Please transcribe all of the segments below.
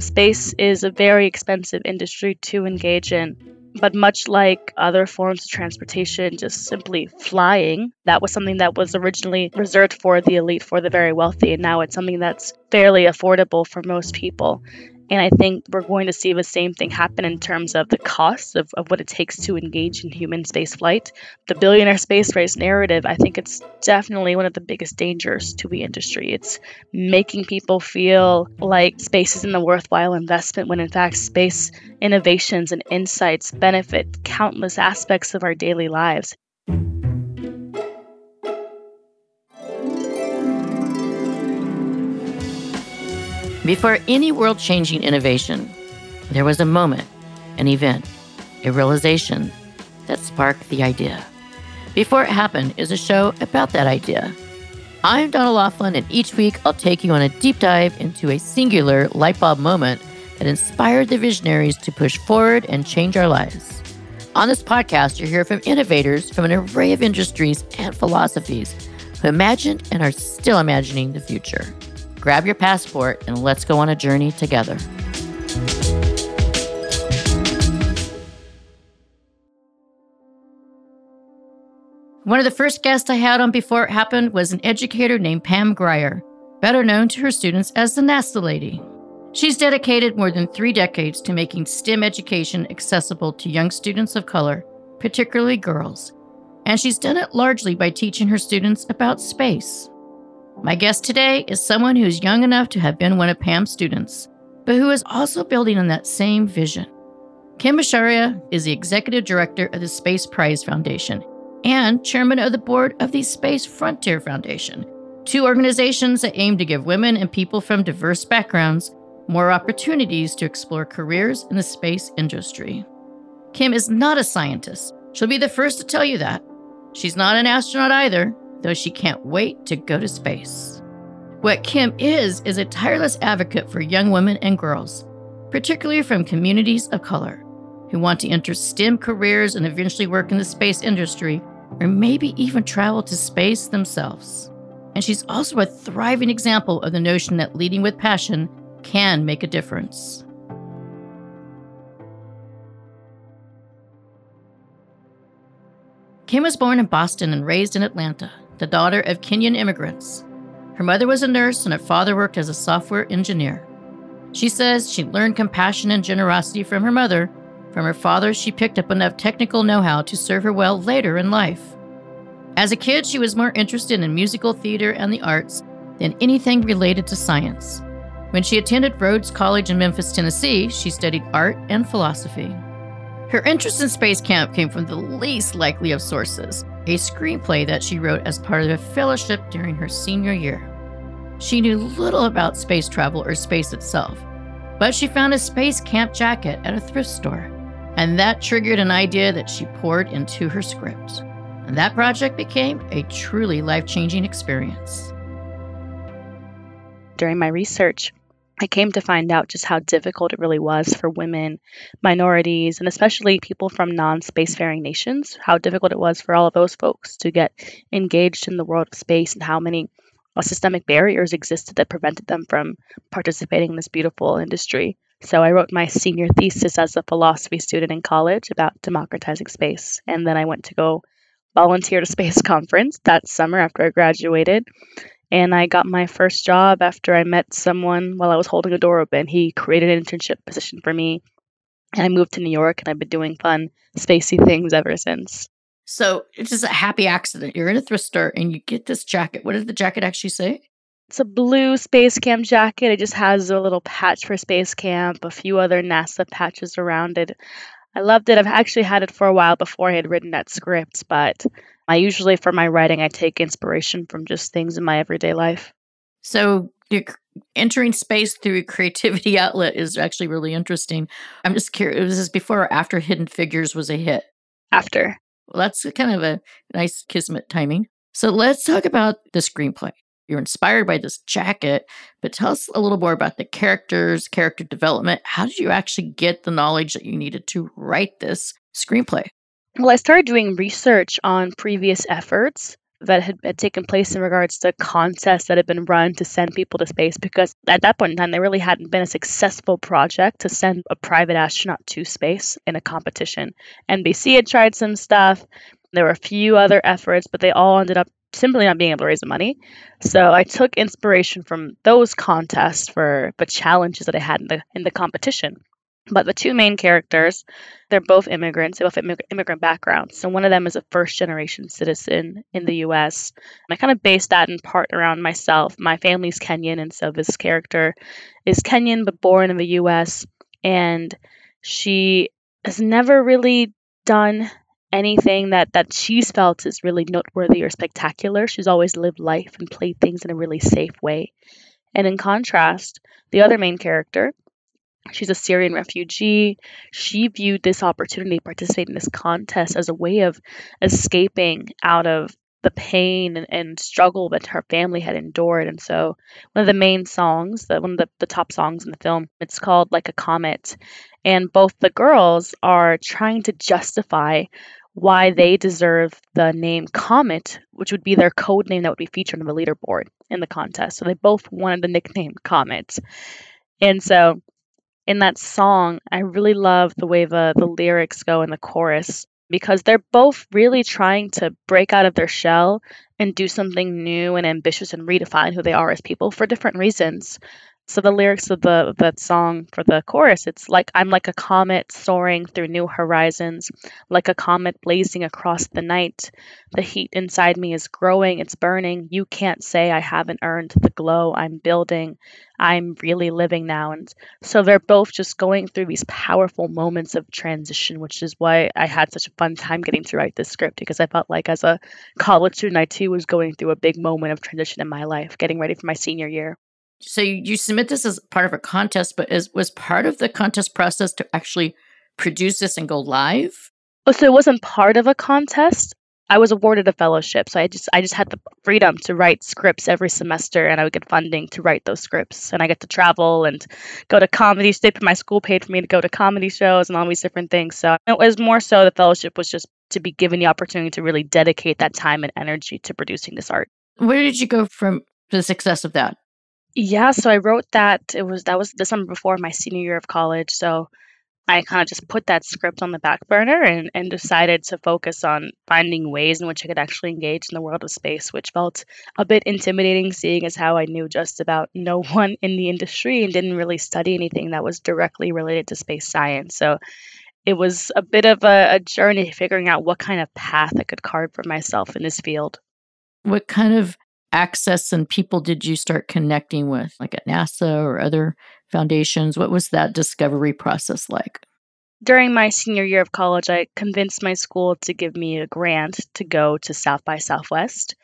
Space is a very expensive industry to engage in. But much like other forms of transportation, just simply flying, that was something that was originally reserved for the elite, for the very wealthy, and now it's something that's fairly affordable for most people. And I think we're going to see the same thing happen in terms of the cost of, of what it takes to engage in human space flight. The billionaire space race narrative, I think it's definitely one of the biggest dangers to the industry. It's making people feel like space isn't a worthwhile investment when in fact space innovations and insights benefit countless aspects of our daily lives. Before any world changing innovation, there was a moment, an event, a realization that sparked the idea. Before It Happened is a show about that idea. I'm Donna Loughlin, and each week I'll take you on a deep dive into a singular lightbulb moment that inspired the visionaries to push forward and change our lives. On this podcast, you'll hear from innovators from an array of industries and philosophies who imagined and are still imagining the future. Grab your passport and let's go on a journey together. One of the first guests I had on before it happened was an educator named Pam Grier, better known to her students as the NASA Lady. She's dedicated more than three decades to making STEM education accessible to young students of color, particularly girls. And she's done it largely by teaching her students about space. My guest today is someone who's young enough to have been one of Pam's students, but who is also building on that same vision. Kim Macharia is the executive director of the Space Prize Foundation and chairman of the board of the Space Frontier Foundation, two organizations that aim to give women and people from diverse backgrounds more opportunities to explore careers in the space industry. Kim is not a scientist. She'll be the first to tell you that. She's not an astronaut either, though she can't wait to go to space. What Kim is, is a tireless advocate for young women and girls, particularly from communities of color, who want to enter STEM careers and eventually work in the space industry, or maybe even travel to space themselves. And she's also a thriving example of the notion that leading with passion can make a difference. Kim was born in Boston and raised in Atlanta the daughter of Kenyan immigrants. Her mother was a nurse and her father worked as a software engineer. She says she learned compassion and generosity from her mother. From her father, she picked up enough technical know how to serve her well later in life. As a kid, she was more interested in musical theater and the arts than anything related to science. When she attended Rhodes College in Memphis, Tennessee, she studied art and philosophy. Her interest in space camp came from the least likely of sources a screenplay that she wrote as part of a fellowship during her senior year. She knew little about space travel or space itself, but she found a space camp jacket at a thrift store, and that triggered an idea that she poured into her script. And that project became a truly life changing experience. During my research, I came to find out just how difficult it really was for women, minorities, and especially people from non spacefaring nations, how difficult it was for all of those folks to get engaged in the world of space and how many uh, systemic barriers existed that prevented them from participating in this beautiful industry. So I wrote my senior thesis as a philosophy student in college about democratizing space. And then I went to go volunteer to Space Conference that summer after I graduated and I got my first job after I met someone while I was holding a door open. He created an internship position for me. And I moved to New York and I've been doing fun, spacey things ever since. So it's just a happy accident. You're in a thrift store and you get this jacket. What did the jacket actually say? It's a blue Space Camp jacket. It just has a little patch for Space Camp, a few other NASA patches around it. I loved it. I've actually had it for a while before I had written that script, but I usually, for my writing, I take inspiration from just things in my everyday life. So, entering space through a creativity outlet is actually really interesting. I'm just curious, was this before or after Hidden Figures was a hit? After. Well, that's kind of a nice kismet timing. So, let's talk about the screenplay. You're inspired by this jacket, but tell us a little more about the characters, character development. How did you actually get the knowledge that you needed to write this screenplay? Well, I started doing research on previous efforts that had, had taken place in regards to contests that had been run to send people to space because at that point in time there really hadn't been a successful project to send a private astronaut to space in a competition. NBC had tried some stuff. There were a few other efforts, but they all ended up simply not being able to raise the money. So I took inspiration from those contests for the challenges that I had in the in the competition. But the two main characters, they're both immigrants, they both have immigrant backgrounds. So one of them is a first generation citizen in the US. And I kind of based that in part around myself. My family's Kenyan, and so this character is Kenyan but born in the US. And she has never really done anything that that she's felt is really noteworthy or spectacular. She's always lived life and played things in a really safe way. And in contrast, the other main character She's a Syrian refugee. She viewed this opportunity to participate in this contest as a way of escaping out of the pain and, and, struggle that her family had endured. And so, one of the main songs, the, one of the, the top songs in the film, it's called Like a Comet. And both the girls are trying to justify why they deserve the name Comet, which would be their code name that would be featured on the leaderboard in the contest. So, they both wanted the nickname Comet. And so, in that song, I really love the way the, the lyrics go in the chorus because they're both really trying to break out of their shell and do something new and ambitious and redefine who they are as people for different reasons. So the lyrics of the that song for the chorus, it's like I'm like a comet soaring through new horizons, like a comet blazing across the night. The heat inside me is growing, it's burning. You can't say I haven't earned the glow I'm building. I'm really living now. And so they're both just going through these powerful moments of transition, which is why I had such a fun time getting to write this script because I felt like as a college student, I too was going through a big moment of transition in my life, getting ready for my senior year so you, you submit this as part of a contest, but is was part of the contest process to actually produce this and go live? Oh, so it wasn't part of a contest. I was awarded a fellowship, so I just I just had the freedom to write scripts every semester, and I would get funding to write those scripts, and I get to travel and go to comedy. They my school paid for me to go to comedy shows and all these different things. So it was more so the fellowship was just to be given the opportunity to really dedicate that time and energy to producing this art. Where did you go from the success of that? Yeah, so I wrote that. It was that was the summer before my senior year of college. So I kind of just put that script on the back burner and, and decided to focus on finding ways in which I could actually engage in the world of space, which felt a bit intimidating, seeing as how I knew just about no one in the industry and didn't really study anything that was directly related to space science. So it was a bit of a, a journey figuring out what kind of path I could carve for myself in this field. What kind of access and people did you start connecting with, like at NASA or other foundations? What was that discovery process like? During my senior year of college, I convinced my school to give me a grant to go to South by Southwest.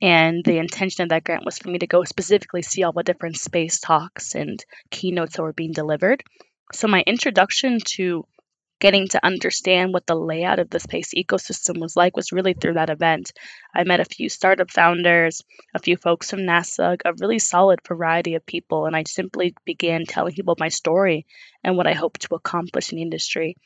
And the intention of that grant was for me to go specifically see all the different space talks and keynotes that were being delivered. So, my introduction to getting to understand what the layout of the space ecosystem was like was really through that event. I met a few startup founders, a few folks from NASA, a really solid variety of people, and I simply began telling people my story and what I hoped to accomplish in the industry.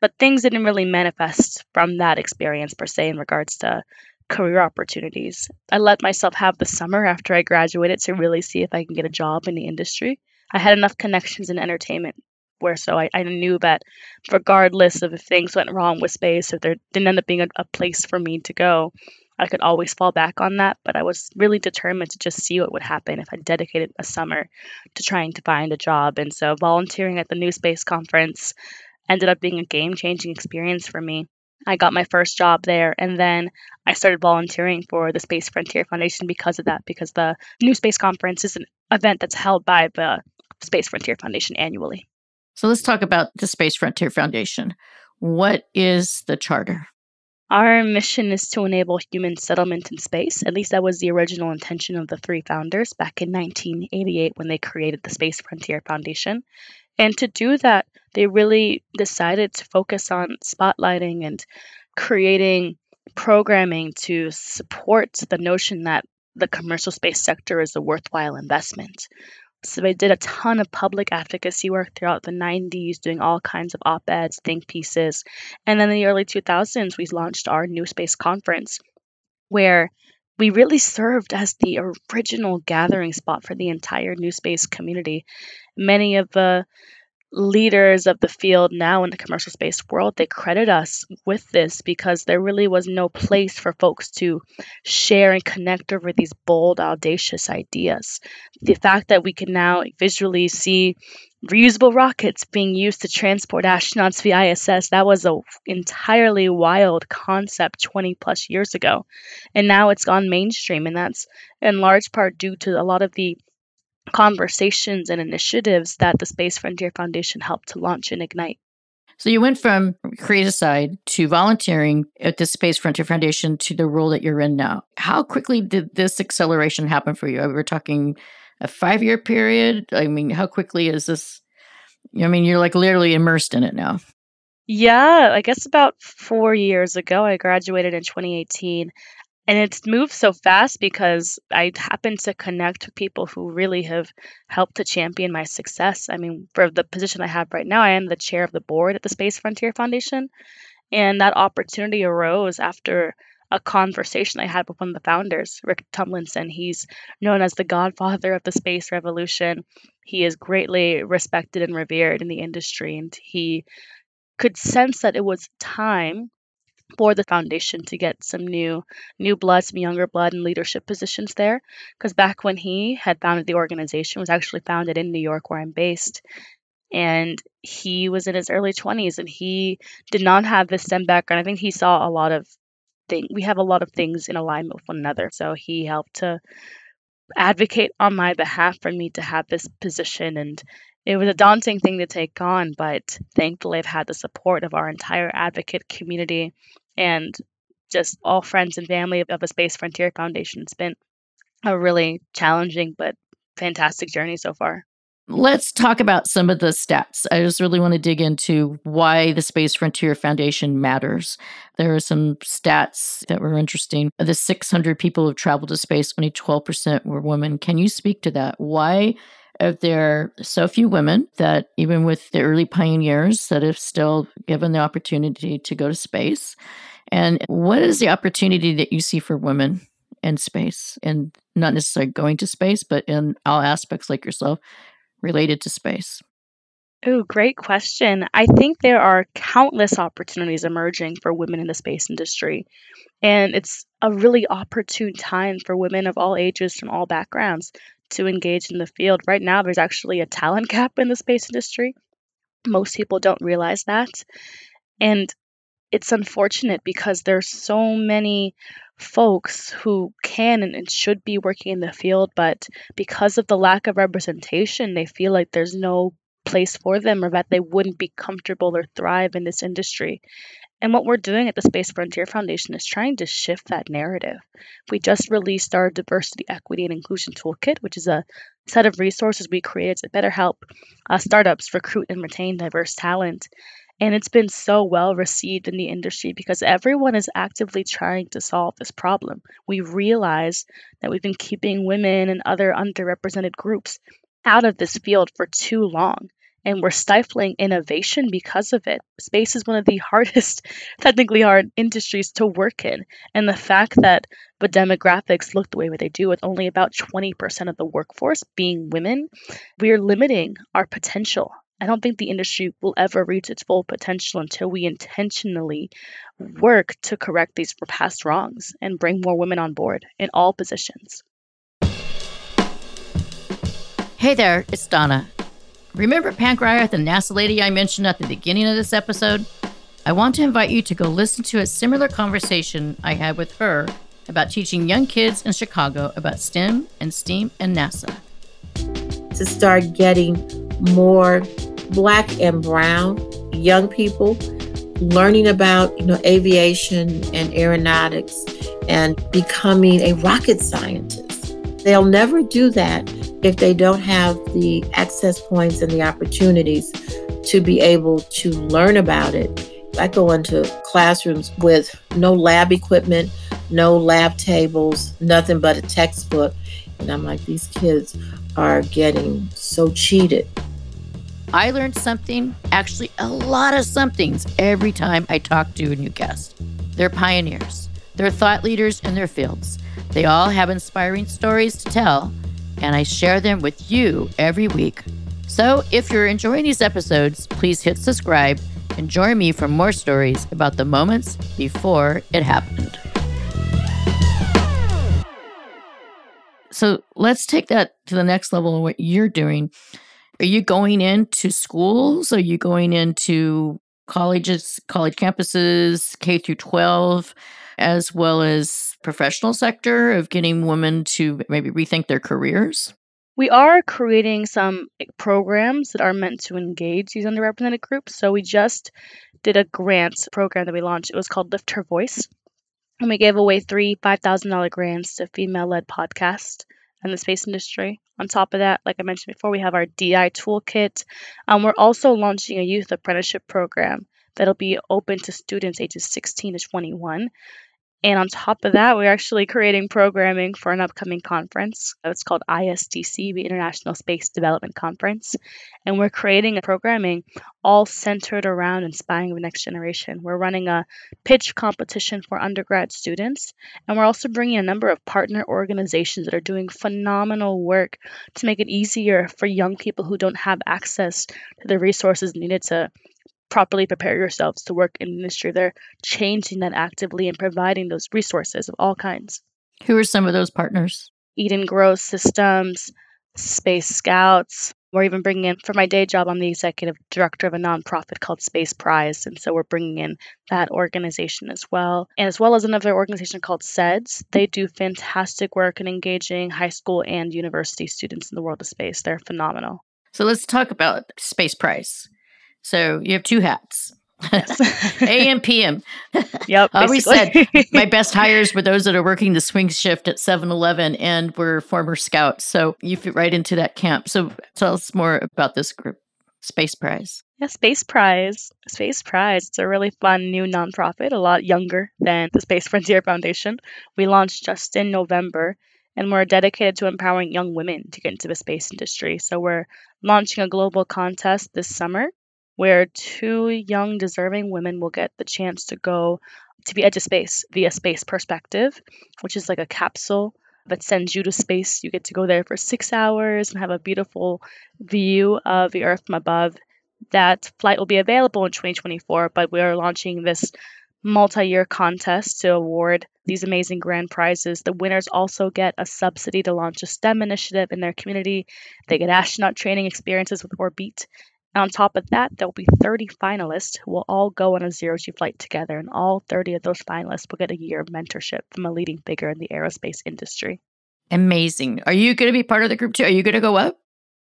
But things didn't really manifest from that experience per se in regards to career opportunities. I let myself have the summer after I graduated to really see if I can get a job in the industry. I had enough connections in entertainment where so I, I knew that regardless of if things went wrong with space, if there didn't end up being a, a place for me to go, I could always fall back on that. But I was really determined to just see what would happen if I dedicated a summer to trying to find a job. And so volunteering at the New Space Conference ended up being a game changing experience for me. I got my first job there, and then I started volunteering for the Space Frontier Foundation because of that, because the New Space Conference is an event that's held by the Space Frontier Foundation annually. So let's talk about the Space Frontier Foundation. What is the charter? Our mission is to enable human settlement in space. At least that was the original intention of the three founders back in 1988 when they created the Space Frontier Foundation. And to do that, they really decided to focus on spotlighting and creating programming to support the notion that the commercial space sector is a worthwhile investment. So they did a ton of public advocacy work throughout the 90s, doing all kinds of op eds, think pieces. And then in the early 2000s, we launched our New Space Conference, where we really served as the original gathering spot for the entire new space community. Many of the leaders of the field now in the commercial space world they credit us with this because there really was no place for folks to share and connect over these bold audacious ideas. The fact that we can now visually see reusable rockets being used to transport astronauts via ISS that was a entirely wild concept 20 plus years ago. And now it's gone mainstream and that's in large part due to a lot of the conversations and initiatives that the Space Frontier Foundation helped to launch and ignite. So you went from creative side to volunteering at the Space Frontier Foundation to the role that you're in now. How quickly did this acceleration happen for you? We're talking a five year period. I mean, how quickly is this? I mean, you're like literally immersed in it now. Yeah, I guess about four years ago, I graduated in 2018 and it's moved so fast because I happen to connect with people who really have helped to champion my success. I mean, for the position I have right now, I am the chair of the board at the Space Frontier Foundation. And that opportunity arose after a conversation I had with one of the founders, Rick Tumlinson. He's known as the godfather of the space revolution. He is greatly respected and revered in the industry, and he could sense that it was time for the foundation to get some new new blood, some younger blood in leadership positions there. Because back when he had founded the organization, was actually founded in New York, where I'm based, and he was in his early 20s, and he did not have this STEM background. I think he saw a lot of things. We have a lot of things in alignment with one another, so he helped to advocate on my behalf for me to have this position and it was a daunting thing to take on, but thankfully I've had the support of our entire advocate community and just all friends and family of the Space Frontier Foundation. It's been a really challenging but fantastic journey so far. Let's talk about some of the stats. I just really want to dig into why the Space Frontier Foundation matters. There are some stats that were interesting. The 600 people who've traveled to space, only 12% were women. Can you speak to that? Why are there so few women that, even with the early pioneers, that have still given the opportunity to go to space? And what is the opportunity that you see for women in space and not necessarily going to space, but in all aspects like yourself related to space? Oh, great question. I think there are countless opportunities emerging for women in the space industry. And it's a really opportune time for women of all ages from all backgrounds to engage in the field. Right now, there's actually a talent gap in the space industry. Most people don't realize that. And it's unfortunate because there's so many folks who can and should be working in the field, but because of the lack of representation, they feel like there's no place for them or that they wouldn't be comfortable or thrive in this industry. And what we're doing at the Space Frontier Foundation is trying to shift that narrative. We just released our Diversity, Equity, and Inclusion Toolkit, which is a set of resources we created to better help uh, startups recruit and retain diverse talent. And it's been so well received in the industry because everyone is actively trying to solve this problem. We realize that we've been keeping women and other underrepresented groups out of this field for too long and we're stifling innovation because of it. Space is one of the hardest, technically hard industries to work in. And the fact that the demographics look the way they do, with only about 20% of the workforce being women, we are limiting our potential. I don't think the industry will ever reach its full potential until we intentionally work to correct these past wrongs and bring more women on board in all positions. Hey there, it's Donna. Remember Grier, the NASA lady I mentioned at the beginning of this episode? I want to invite you to go listen to a similar conversation I had with her about teaching young kids in Chicago about STEM and STEAM and NASA. To start getting more black and brown young people learning about you know aviation and aeronautics and becoming a rocket scientist. They'll never do that if they don't have the access points and the opportunities to be able to learn about it. I go into classrooms with no lab equipment, no lab tables, nothing but a textbook. And I'm like, these kids are getting so cheated. I learned something, actually, a lot of somethings every time I talk to a new guest. They're pioneers, they're thought leaders in their fields. They all have inspiring stories to tell, and I share them with you every week. So if you're enjoying these episodes, please hit subscribe and join me for more stories about the moments before it happened. So let's take that to the next level of what you're doing. Are you going into schools? Are you going into colleges, college campuses, K through 12, as well as professional sector of getting women to maybe rethink their careers? We are creating some eh, programs that are meant to engage these underrepresented groups. So we just did a grant program that we launched. It was called Lift Her Voice. And we gave away three $5,000 grants to female led podcasts in the space industry. On top of that, like I mentioned before, we have our DI toolkit. Um, we're also launching a youth apprenticeship program that'll be open to students ages 16 to 21. And on top of that, we're actually creating programming for an upcoming conference. It's called ISDC, the International Space Development Conference. And we're creating a programming all centered around inspiring the next generation. We're running a pitch competition for undergrad students. And we're also bringing a number of partner organizations that are doing phenomenal work to make it easier for young people who don't have access to the resources needed to properly prepare yourselves to work in the industry. They're changing that actively and providing those resources of all kinds. Who are some of those partners? Eden Growth Systems, Space Scouts. We're even bringing in, for my day job, I'm the executive director of a nonprofit called Space Prize. And so we're bringing in that organization as well. And as well as another organization called SEDS. They do fantastic work in engaging high school and university students in the world of space. They're phenomenal. So let's talk about Space Prize. So you have two hats. Yes. AM PM. Yep. I always said my best hires were those that are working the swing shift at 7-Eleven and were former scouts. So you fit right into that camp. So tell us more about this group, Space Prize. Yeah, Space Prize. Space Prize. It's a really fun new nonprofit, a lot younger than the Space Frontier Foundation. We launched just in November and we're dedicated to empowering young women to get into the space industry. So we're launching a global contest this summer where two young, deserving women will get the chance to go to the edge of space via Space Perspective, which is like a capsule that sends you to space. You get to go there for six hours and have a beautiful view of the Earth from above. That flight will be available in 2024, but we are launching this multi year contest to award these amazing grand prizes. The winners also get a subsidy to launch a STEM initiative in their community. They get astronaut training experiences with Orbit on top of that, there will be 30 finalists who will all go on a zero G flight together, and all 30 of those finalists will get a year of mentorship from a leading figure in the aerospace industry. Amazing. Are you going to be part of the group too? Are you going to go up?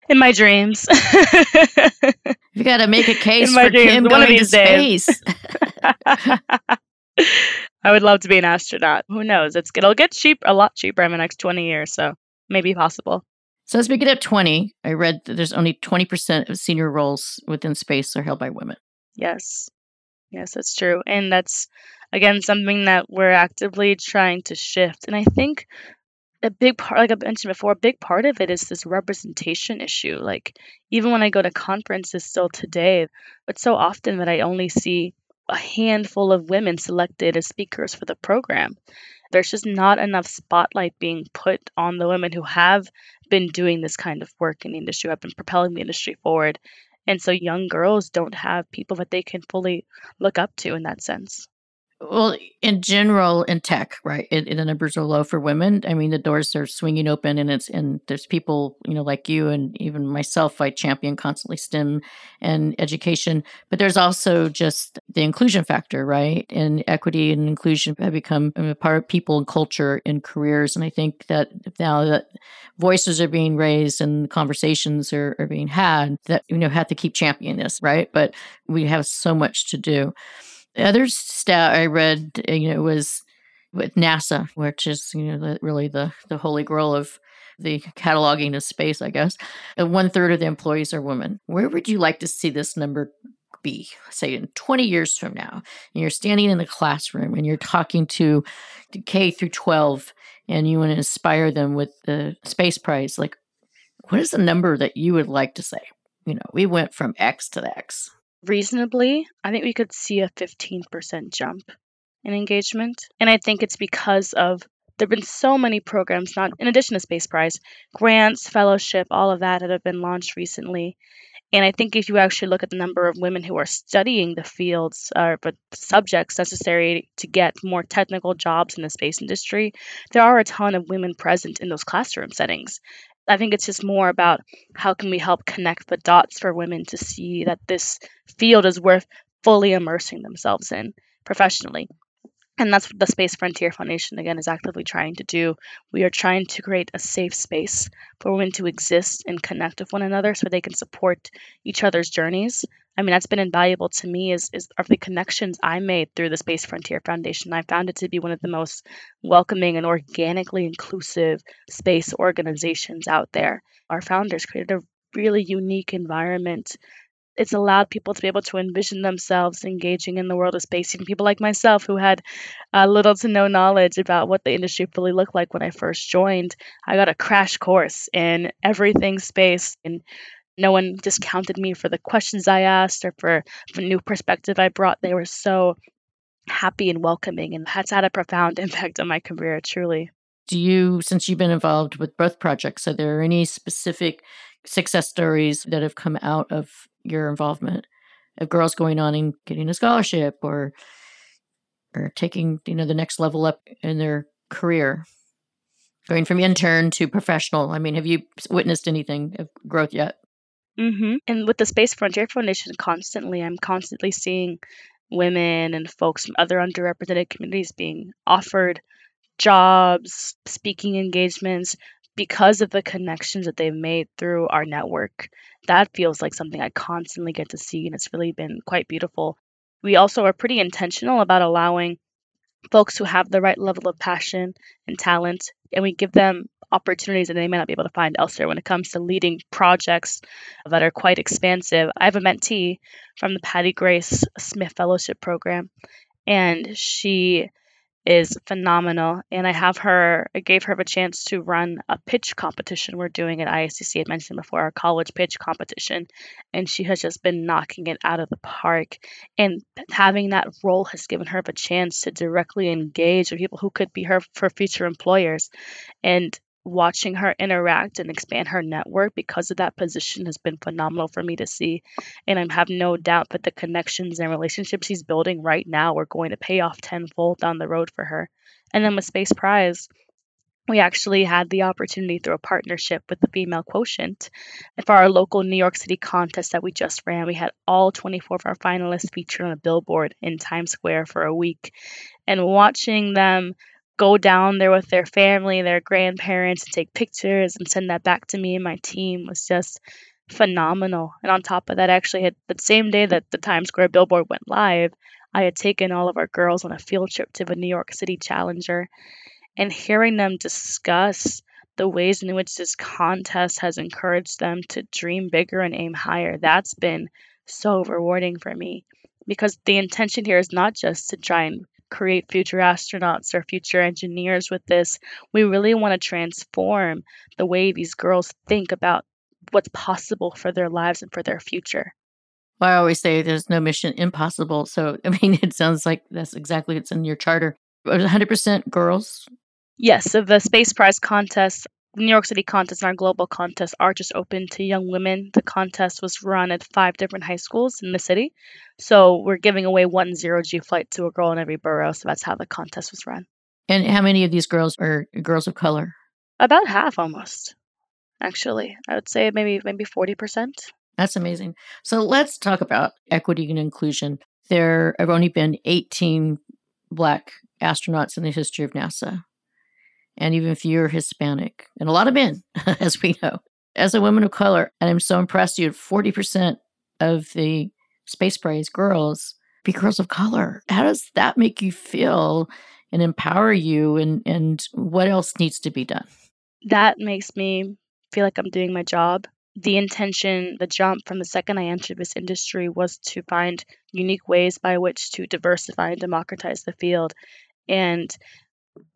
In my dreams. you got to make a case for dreams, Kim going to space. I would love to be an astronaut. Who knows? It's it'll get cheap a lot cheaper in the next 20 years, so maybe possible. So as we get up 20, I read that there's only 20% of senior roles within space are held by women. Yes. Yes, that's true. And that's, again, something that we're actively trying to shift. And I think a big part, like I mentioned before, a big part of it is this representation issue. Like, even when I go to conferences still today, it's so often that I only see a handful of women selected as speakers for the program. There's just not enough spotlight being put on the women who have been doing this kind of work in the industry, have been propelling the industry forward. And so young girls don't have people that they can fully look up to in that sense. Well, in general, in tech, right, it, it, the numbers are low for women. I mean, the doors are swinging open, and it's and there's people, you know, like you and even myself. I champion constantly STEM and education, but there's also just the inclusion factor, right? And equity and inclusion have become um, a part of people and culture and careers. And I think that now that voices are being raised and conversations are, are being had, that you know have to keep championing this, right? But we have so much to do. The other stat I read, uh, you know, was with NASA, which is you know really the the holy grail of the cataloging of space, I guess. And one third of the employees are women. Where would you like to see this number be, say in 20 years from now? And you're standing in the classroom and you're talking to K through 12 and you want to inspire them with the space prize. Like, what is the number that you would like to say? You know, we went from X to X reasonably, I think we could see a 15% jump in engagement. And I think it's because of there have been so many programs, not in addition to Space Prize, grants, fellowship, all of that that have been launched recently. And I think if you actually look at the number of women who are studying the fields or uh, subjects necessary to get more technical jobs in the space industry, there are a ton of women present in those classroom settings. I think it's just more about how can we help connect the dots for women to see that this field is worth fully immersing themselves in professionally. And that's what the Space Frontier Foundation, again, is actively trying to do. We are trying to create a safe space for women to exist and connect with one another so they can support each other's journeys. I mean, that's been invaluable to me is, is of the connections I made through the Space Frontier Foundation. I found it to be one of the most welcoming and organically inclusive space organizations out there. Our founders created a really unique environment it's allowed people to be able to envision themselves engaging in the world of space. Even people like myself who had uh, little to no knowledge about what the industry fully looked like when I first joined, I got a crash course in everything space, and no one discounted me for the questions I asked or for the new perspective I brought. They were so happy and welcoming, and that's had a profound impact on my career, truly. Do you, since you've been involved with both projects, are there any specific success stories that have come out of your involvement. Of girls going on and getting a scholarship or or taking you know the next level up in their career. Going from intern to professional i mean have you witnessed anything of growth yet? Mm-hmm. and with the space frontier foundation constantly i'm constantly seeing women and folks from other underrepresented communities being offered jobs speaking engagements because of the connections that they've made through our network, that feels like something I constantly get to see, and it's really been quite beautiful. We also are pretty intentional about allowing folks who have the right level of passion and talent, and we give them opportunities that they may not be able to find elsewhere when it comes to leading projects that are quite expansive. I have a mentee from the Patti Grace Smith Fellowship Program, and she is phenomenal. And I have her, I gave her a chance to run a pitch competition we're doing at ISDC. I mentioned before our college pitch competition, and she has just been knocking it out of the park. And having that role has given her a chance to directly engage with people who could be her for future employers. And watching her interact and expand her network because of that position has been phenomenal for me to see. And I have no doubt that the connections and relationships she's building right now are going to pay off tenfold down the road for her. And then with Space Prize, we actually had the opportunity through a partnership with the Female Quotient. For our local New York City contest that we just ran, we had all 24 of our finalists featured on a billboard in Times Square for a week. And watching them go down there with their family, their grandparents, and take pictures and send that back to me and my team was just phenomenal. And on top of that, actually had the same day that the Times Square billboard went live, I had taken all of our girls on a field trip to the New York City Challenger and hearing them discuss the ways in which this contest has encouraged them to dream bigger and aim higher. That's been so rewarding for me because the intention here is not just to try and create future astronauts or future engineers with this. We really want to transform the way these girls think about what's possible for their lives and for their future. Well, I always say there's no mission impossible. So, I mean, it sounds like that's exactly what's in your charter. 100% girls? Yes. So, the Space Prize contest New York City contest and our global contest are just open to young women. The contest was run at five different high schools in the city. So we're giving away one zero G flight to a girl in every borough. So that's how the contest was run. And how many of these girls are girls of color? About half almost. Actually. I would say maybe maybe 40%. That's amazing. So let's talk about equity and inclusion. There have only been 18 black astronauts in the history of NASA and even you're Hispanic, and a lot of men, as we know. As a woman of color, and I'm so impressed you had 40% of the Space Prize girls be girls of color. How does that make you feel and empower you? And, and what else needs to be done? That makes me feel like I'm doing my job. The intention, the jump from the second I entered this industry was to find unique ways by which to diversify and democratize the field. And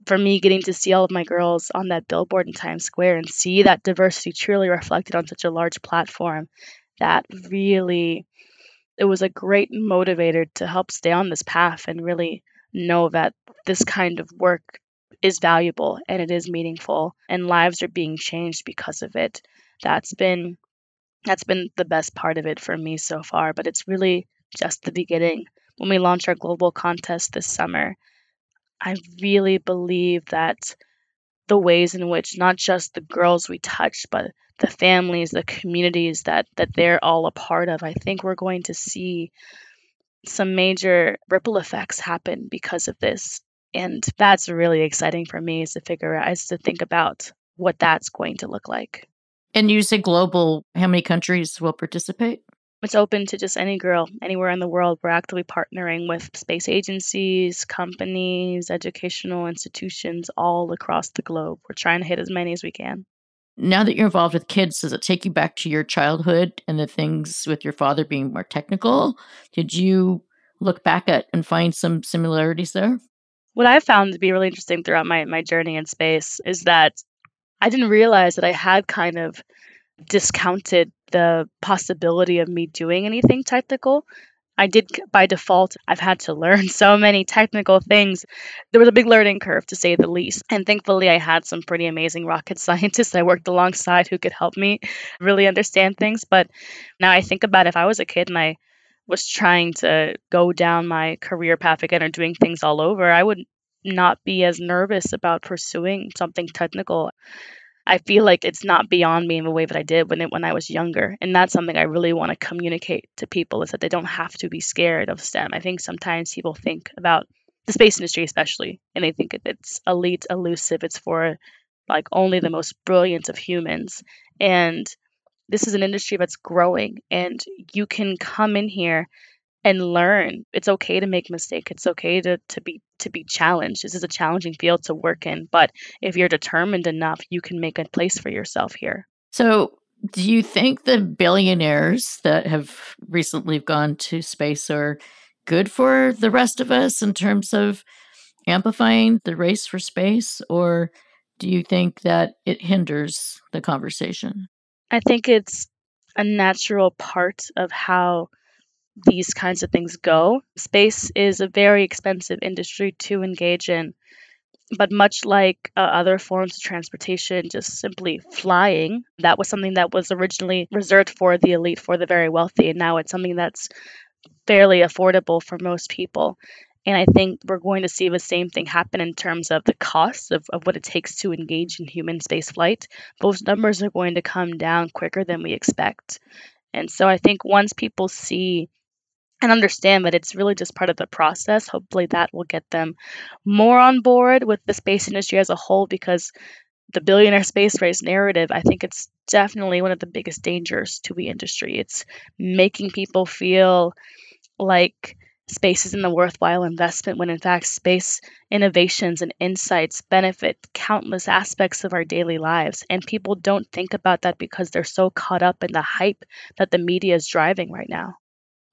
for me getting to see all of my girls on that billboard in Times Square and see that diversity truly reflected on such a large platform, that really it was a great motivator to help stay on this path and really know that this kind of work is valuable and it is meaningful and lives are being changed because of it. That's been that's been the best part of it for me so far, but it's really just the beginning. When we launch our global contest this summer, I really believe that the ways in which not just the girls we touch, but the families, the communities that that they're all a part of, I think we're going to see some major ripple effects happen because of this. And that's really exciting for me is to figure out is to think about what that's going to look like. And you say global, how many countries will participate? It's open to just any girl anywhere in the world. We're actively partnering with space agencies, companies, educational institutions all across the globe. We're trying to hit as many as we can. Now that you're involved with kids, does it take you back to your childhood and the things with your father being more technical? Did you look back at and find some similarities there? What I've found to be really interesting throughout my, my journey in space is that I didn't realize that I had kind of discounted the possibility of me doing anything technical. I did by default. I've had to learn so many technical things. There was a big learning curve, to say the least. And thankfully, I had some pretty amazing rocket scientists I worked alongside who could help me really understand things. But now I think about if I was a kid and I was trying to go down my career path again or doing things all over, I would not be as nervous about pursuing something technical. I feel like it's not beyond me in the way that I did when it, when I was younger, and that's something I really want to communicate to people is that they don't have to be scared of STEM. I think sometimes people think about the space industry, especially, and they think it's elite, elusive. It's for like only the most brilliant of humans, and this is an industry that's growing, and you can come in here and learn. It's okay to make mistakes. It's okay to, to be to be challenged. This is a challenging field to work in, but if you're determined enough, you can make a place for yourself here. So, do you think the billionaires that have recently gone to space are good for the rest of us in terms of amplifying the race for space or do you think that it hinders the conversation? I think it's a natural part of how these kinds of things go. Space is a very expensive industry to engage in. But much like uh, other forms of transportation, just simply flying, that was something that was originally reserved for the elite, for the very wealthy, and now it's something that's fairly affordable for most people. And I think we're going to see the same thing happen in terms of the cost of, of what it takes to engage in human space flight. Those numbers are going to come down quicker than we expect. And so I think once people see and understand that it's really just part of the process. Hopefully, that will get them more on board with the space industry as a whole because the billionaire space race narrative, I think it's definitely one of the biggest dangers to the industry. It's making people feel like space isn't a worthwhile investment when in fact space innovations and insights benefit countless aspects of our daily lives and people don't think about that because they're so caught up in the hype that the media is driving right now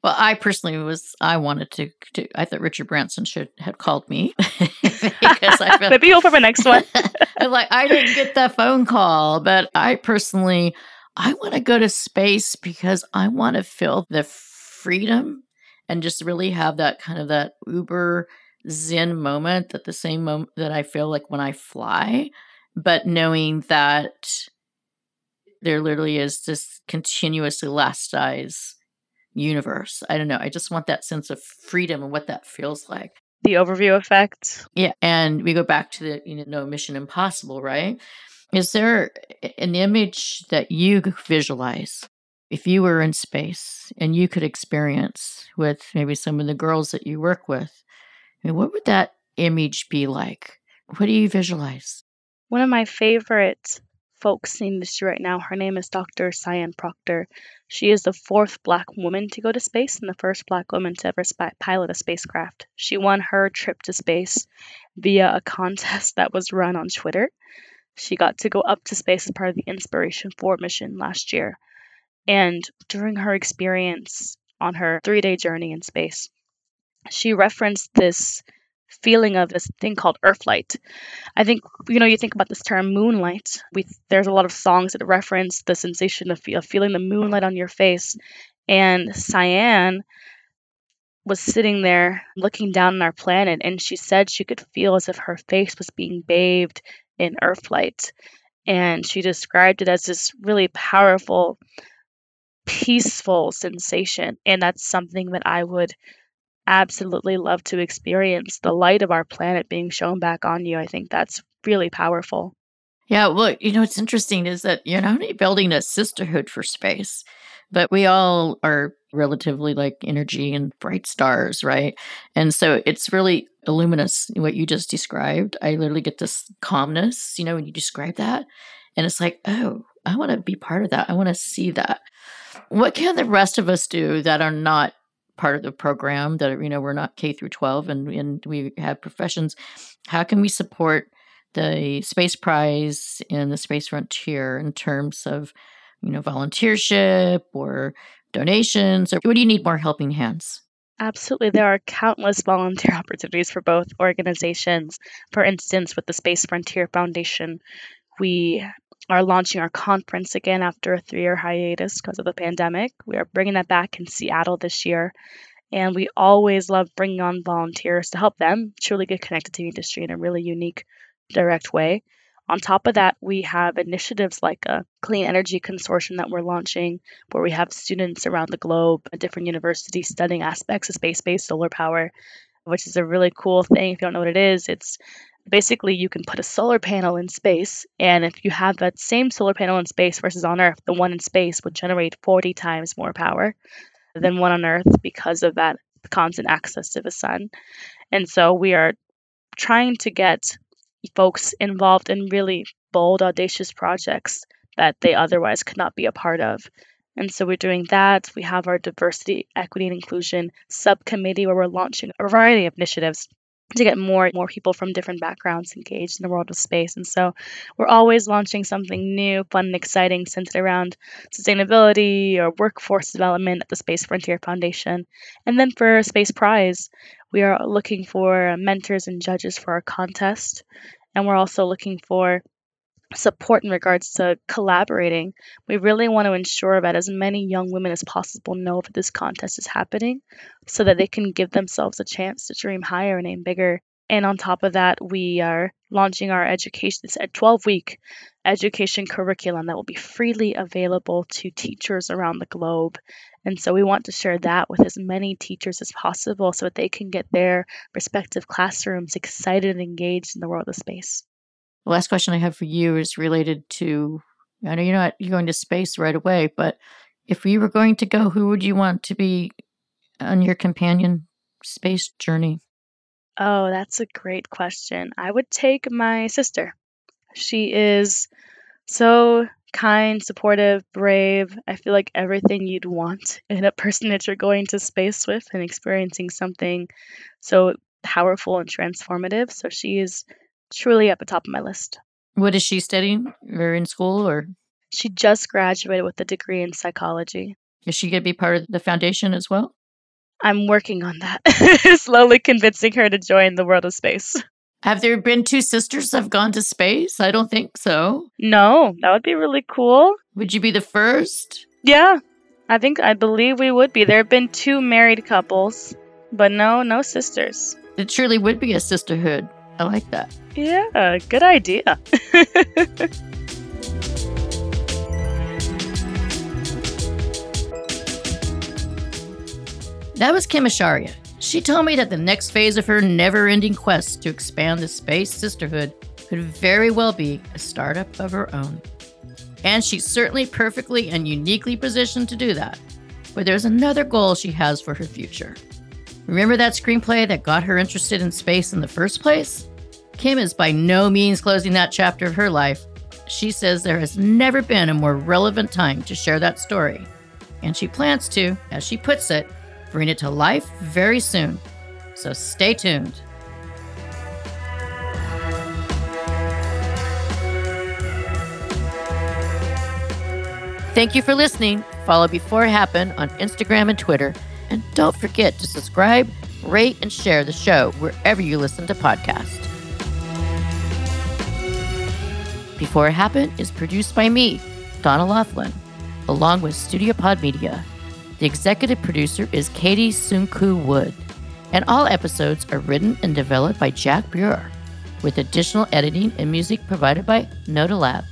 well, I personally was. I wanted to. to I thought Richard Branson should have called me because I feel, maybe over the next one. Like I didn't get that phone call, but I personally, I want to go to space because I want to feel the freedom and just really have that kind of that uber zen moment that the same moment that I feel like when I fly, but knowing that there literally is this continuous elasticized universe. I don't know. I just want that sense of freedom and what that feels like. The overview effect. Yeah. And we go back to the, you know, Mission Impossible, right? Is there an image that you visualize if you were in space and you could experience with maybe some of the girls that you work with? I mean, what would that image be like? What do you visualize? One of my favorite folks in the industry right now. Her name is Dr. Sian Proctor. She is the fourth black woman to go to space and the first black woman to ever spy- pilot a spacecraft. She won her trip to space via a contest that was run on Twitter. She got to go up to space as part of the Inspiration 4 mission last year. And during her experience on her three day journey in space, she referenced this feeling of this thing called earthlight. I think you know you think about this term moonlight. We there's a lot of songs that reference the sensation of, of feeling the moonlight on your face, and Sian was sitting there looking down on our planet, and she said she could feel as if her face was being bathed in Earthlight. And she described it as this really powerful, peaceful sensation. And that's something that I would absolutely love to experience the light of our planet being shown back on you. I think that's really powerful. Yeah, well, you know, what's interesting is that you're not only building a sisterhood for space, but we all are relatively like energy and bright stars, right? And so it's really luminous what you just described. I literally get this calmness, you know, when you describe that. And it's like, oh, I want to be part of that. I want to see that. What can the rest of us do that are not part of the program that you know we're not K through 12 and and we have professions how can we support the space prize and the space frontier in terms of you know volunteership or donations or what do you need more helping hands Absolutely. There are countless volunteer opportunities for both organizations. For instance, with the Space Frontier Foundation, we are launching our conference again after a three year hiatus because of the pandemic. We are bringing that back in Seattle this year. And we always love bringing on volunteers to help them truly get connected to the industry in a really unique, direct way. On top of that, we have initiatives like a clean energy consortium that we're launching, where we have students around the globe at different universities studying aspects of space based solar power, which is a really cool thing. If you don't know what it is, it's basically you can put a solar panel in space and if you have that same solar panel in space versus on earth the one in space would generate 40 times more power than one on earth because of that constant access to the sun and so we are trying to get folks involved in really bold audacious projects that they otherwise could not be a part of and so we're doing that. We have our diversity, equity, and inclusion subcommittee where we're launching a variety of initiatives to get more more people from different backgrounds engaged in the world of space. And so we're always launching something new, fun and exciting centered around sustainability or workforce development at the Space Frontier Foundation. And then for Space Prize, we are looking for mentors and judges for our contest. And we're also looking for support in regards to collaborating. We really want to ensure that as many young women as possible know that this contest is happening so that they can give themselves a chance to dream higher and aim bigger. And on top of that, we are launching our education, a 12 week education curriculum that will be freely available to teachers around the globe. And so we want to share that with as many teachers as possible so that they can get their respective classrooms excited and engaged in the world of space. The last question I have for you is related to I know you're not you're going to space right away, but if you were going to go, who would you want to be on your companion space journey? Oh, that's a great question. I would take my sister. She is so kind, supportive, brave. I feel like everything you'd want in a person that you're going to space with and experiencing something so powerful and transformative. So she is truly at the top of my list. What is she studying or in school or? She just graduated with a degree in psychology. Is she going to be part of the foundation as well? I'm working on that, slowly convincing her to join the world of space. Have there been two sisters that have gone to space? I don't think so. No, that would be really cool. Would you be the first? Yeah, I think, I believe we would be. There have been two married couples, but no, no sisters. It truly would be a sisterhood. I like that. Yeah, good idea. that was Kim Macharia. She told me that the next phase of her never ending quest to expand the space sisterhood could very well be a startup of her own. And she's certainly perfectly and uniquely positioned to do that. But there's another goal she has for her future. Remember that screenplay that got her interested in space in the first place? Kim is by no means closing that chapter of her life. She says there has never been a more relevant time to share that story. And she plans to, as she puts it, bring it to life very soon. So stay tuned. Thank you for listening. Follow Before It Happened on Instagram and Twitter and don't forget to subscribe, rate, and share the show wherever you listen to podcasts. Before It Happened is produced by me, Donna Loughlin, along with Studio Pod Media. The executive producer is Katie Sunku Wood. And all episodes are written and developed by Jack Buer, with additional editing and music provided by Noda Lab.